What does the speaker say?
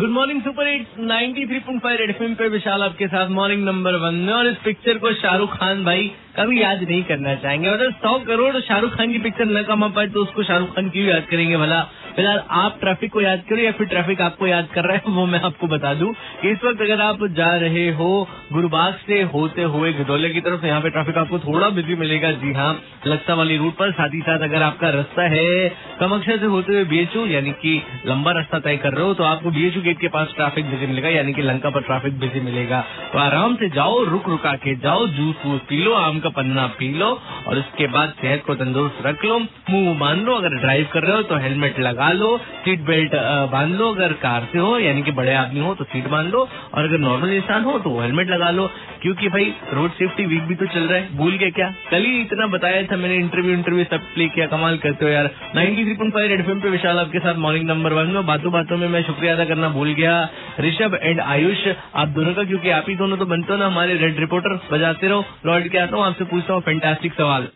Good morning super eight 93.5 red FM पे विशाल आपके साथ मॉर्निंग नंबर वन में। और इस पिक्चर को शाहरुख खान भाई कभी याद नहीं करना चाहेंगे। अगर सौ करोड़ शाहरुख खान की पिक्चर न कमा पाए तो उसको शाहरुख खान क्यों याद करेंगे भला? फ़िलहाल आप ट्रैफ़िक को याद करो या फिर ट्रैफ़िक आपको याद कर रहा है, वो मैं आपको बता दूँ कि इस वक्त अगर आप जा रहे हो गुरुबाग से होते हुए घिदौले की तरफ़ यहाँ पे ट्रैफ़िक आपको थोड़ा बिज़ी मिलेगा। जी हाँ लक्सा वाली रूट पर। साथ ही साथ अगर आपका रास्ता है कमक्षा से होते हुए बीएचयू यानी कि लंबा रास्ता तय कर रहे हो तो आपको बीएचयू गेट के पास ट्रैफ़िक बिज़ी मिलेगा, यानी कि लंका पर ट्रैफ़िक बिज़ी मिलेगा। तो आराम से जाओ, रुक रुका के जाओ जूस वूस पी लो, आम का पन्ना पी लो, और उसके बाद सेहत को तंदुरुस्त रख लो, मुँह बाँध लो, अगर ड्राइव कर रहे हो तो हेलमेट लगा लो सीट बेल्ट बाँध लो, अगर कार से हो, यानी कि बड़े आदमी हो तो सीट बाँध लो, और अगर नॉर्मल इंसान हो तो हेलमेट लगा लो। क्योंकि भाई रोड सेफ्टी वीक भी तो चल रहा है, भूल गए क्या? कल ही इतना बताया था मैंने इंटरव्यू इंटरव्यू सब प्ले किया, कमाल करते हो यार। नाइनटी थ्री 93.5 रेड एफएम पे विशाल आपके साथ मॉर्निंग नंबर वन में, बातों बातों में मैं शुक्रिया अदा करना भूल गया। ऋषभ एंड आयुष, आप दोनों का, क्योंकि आप ही दोनों तो बनते हो ना हमारे रेड रिपोर्टर बजाते रहो। लौट के आता हूँ आपसे पूछता हूँ फैंटास्टिक सवाल।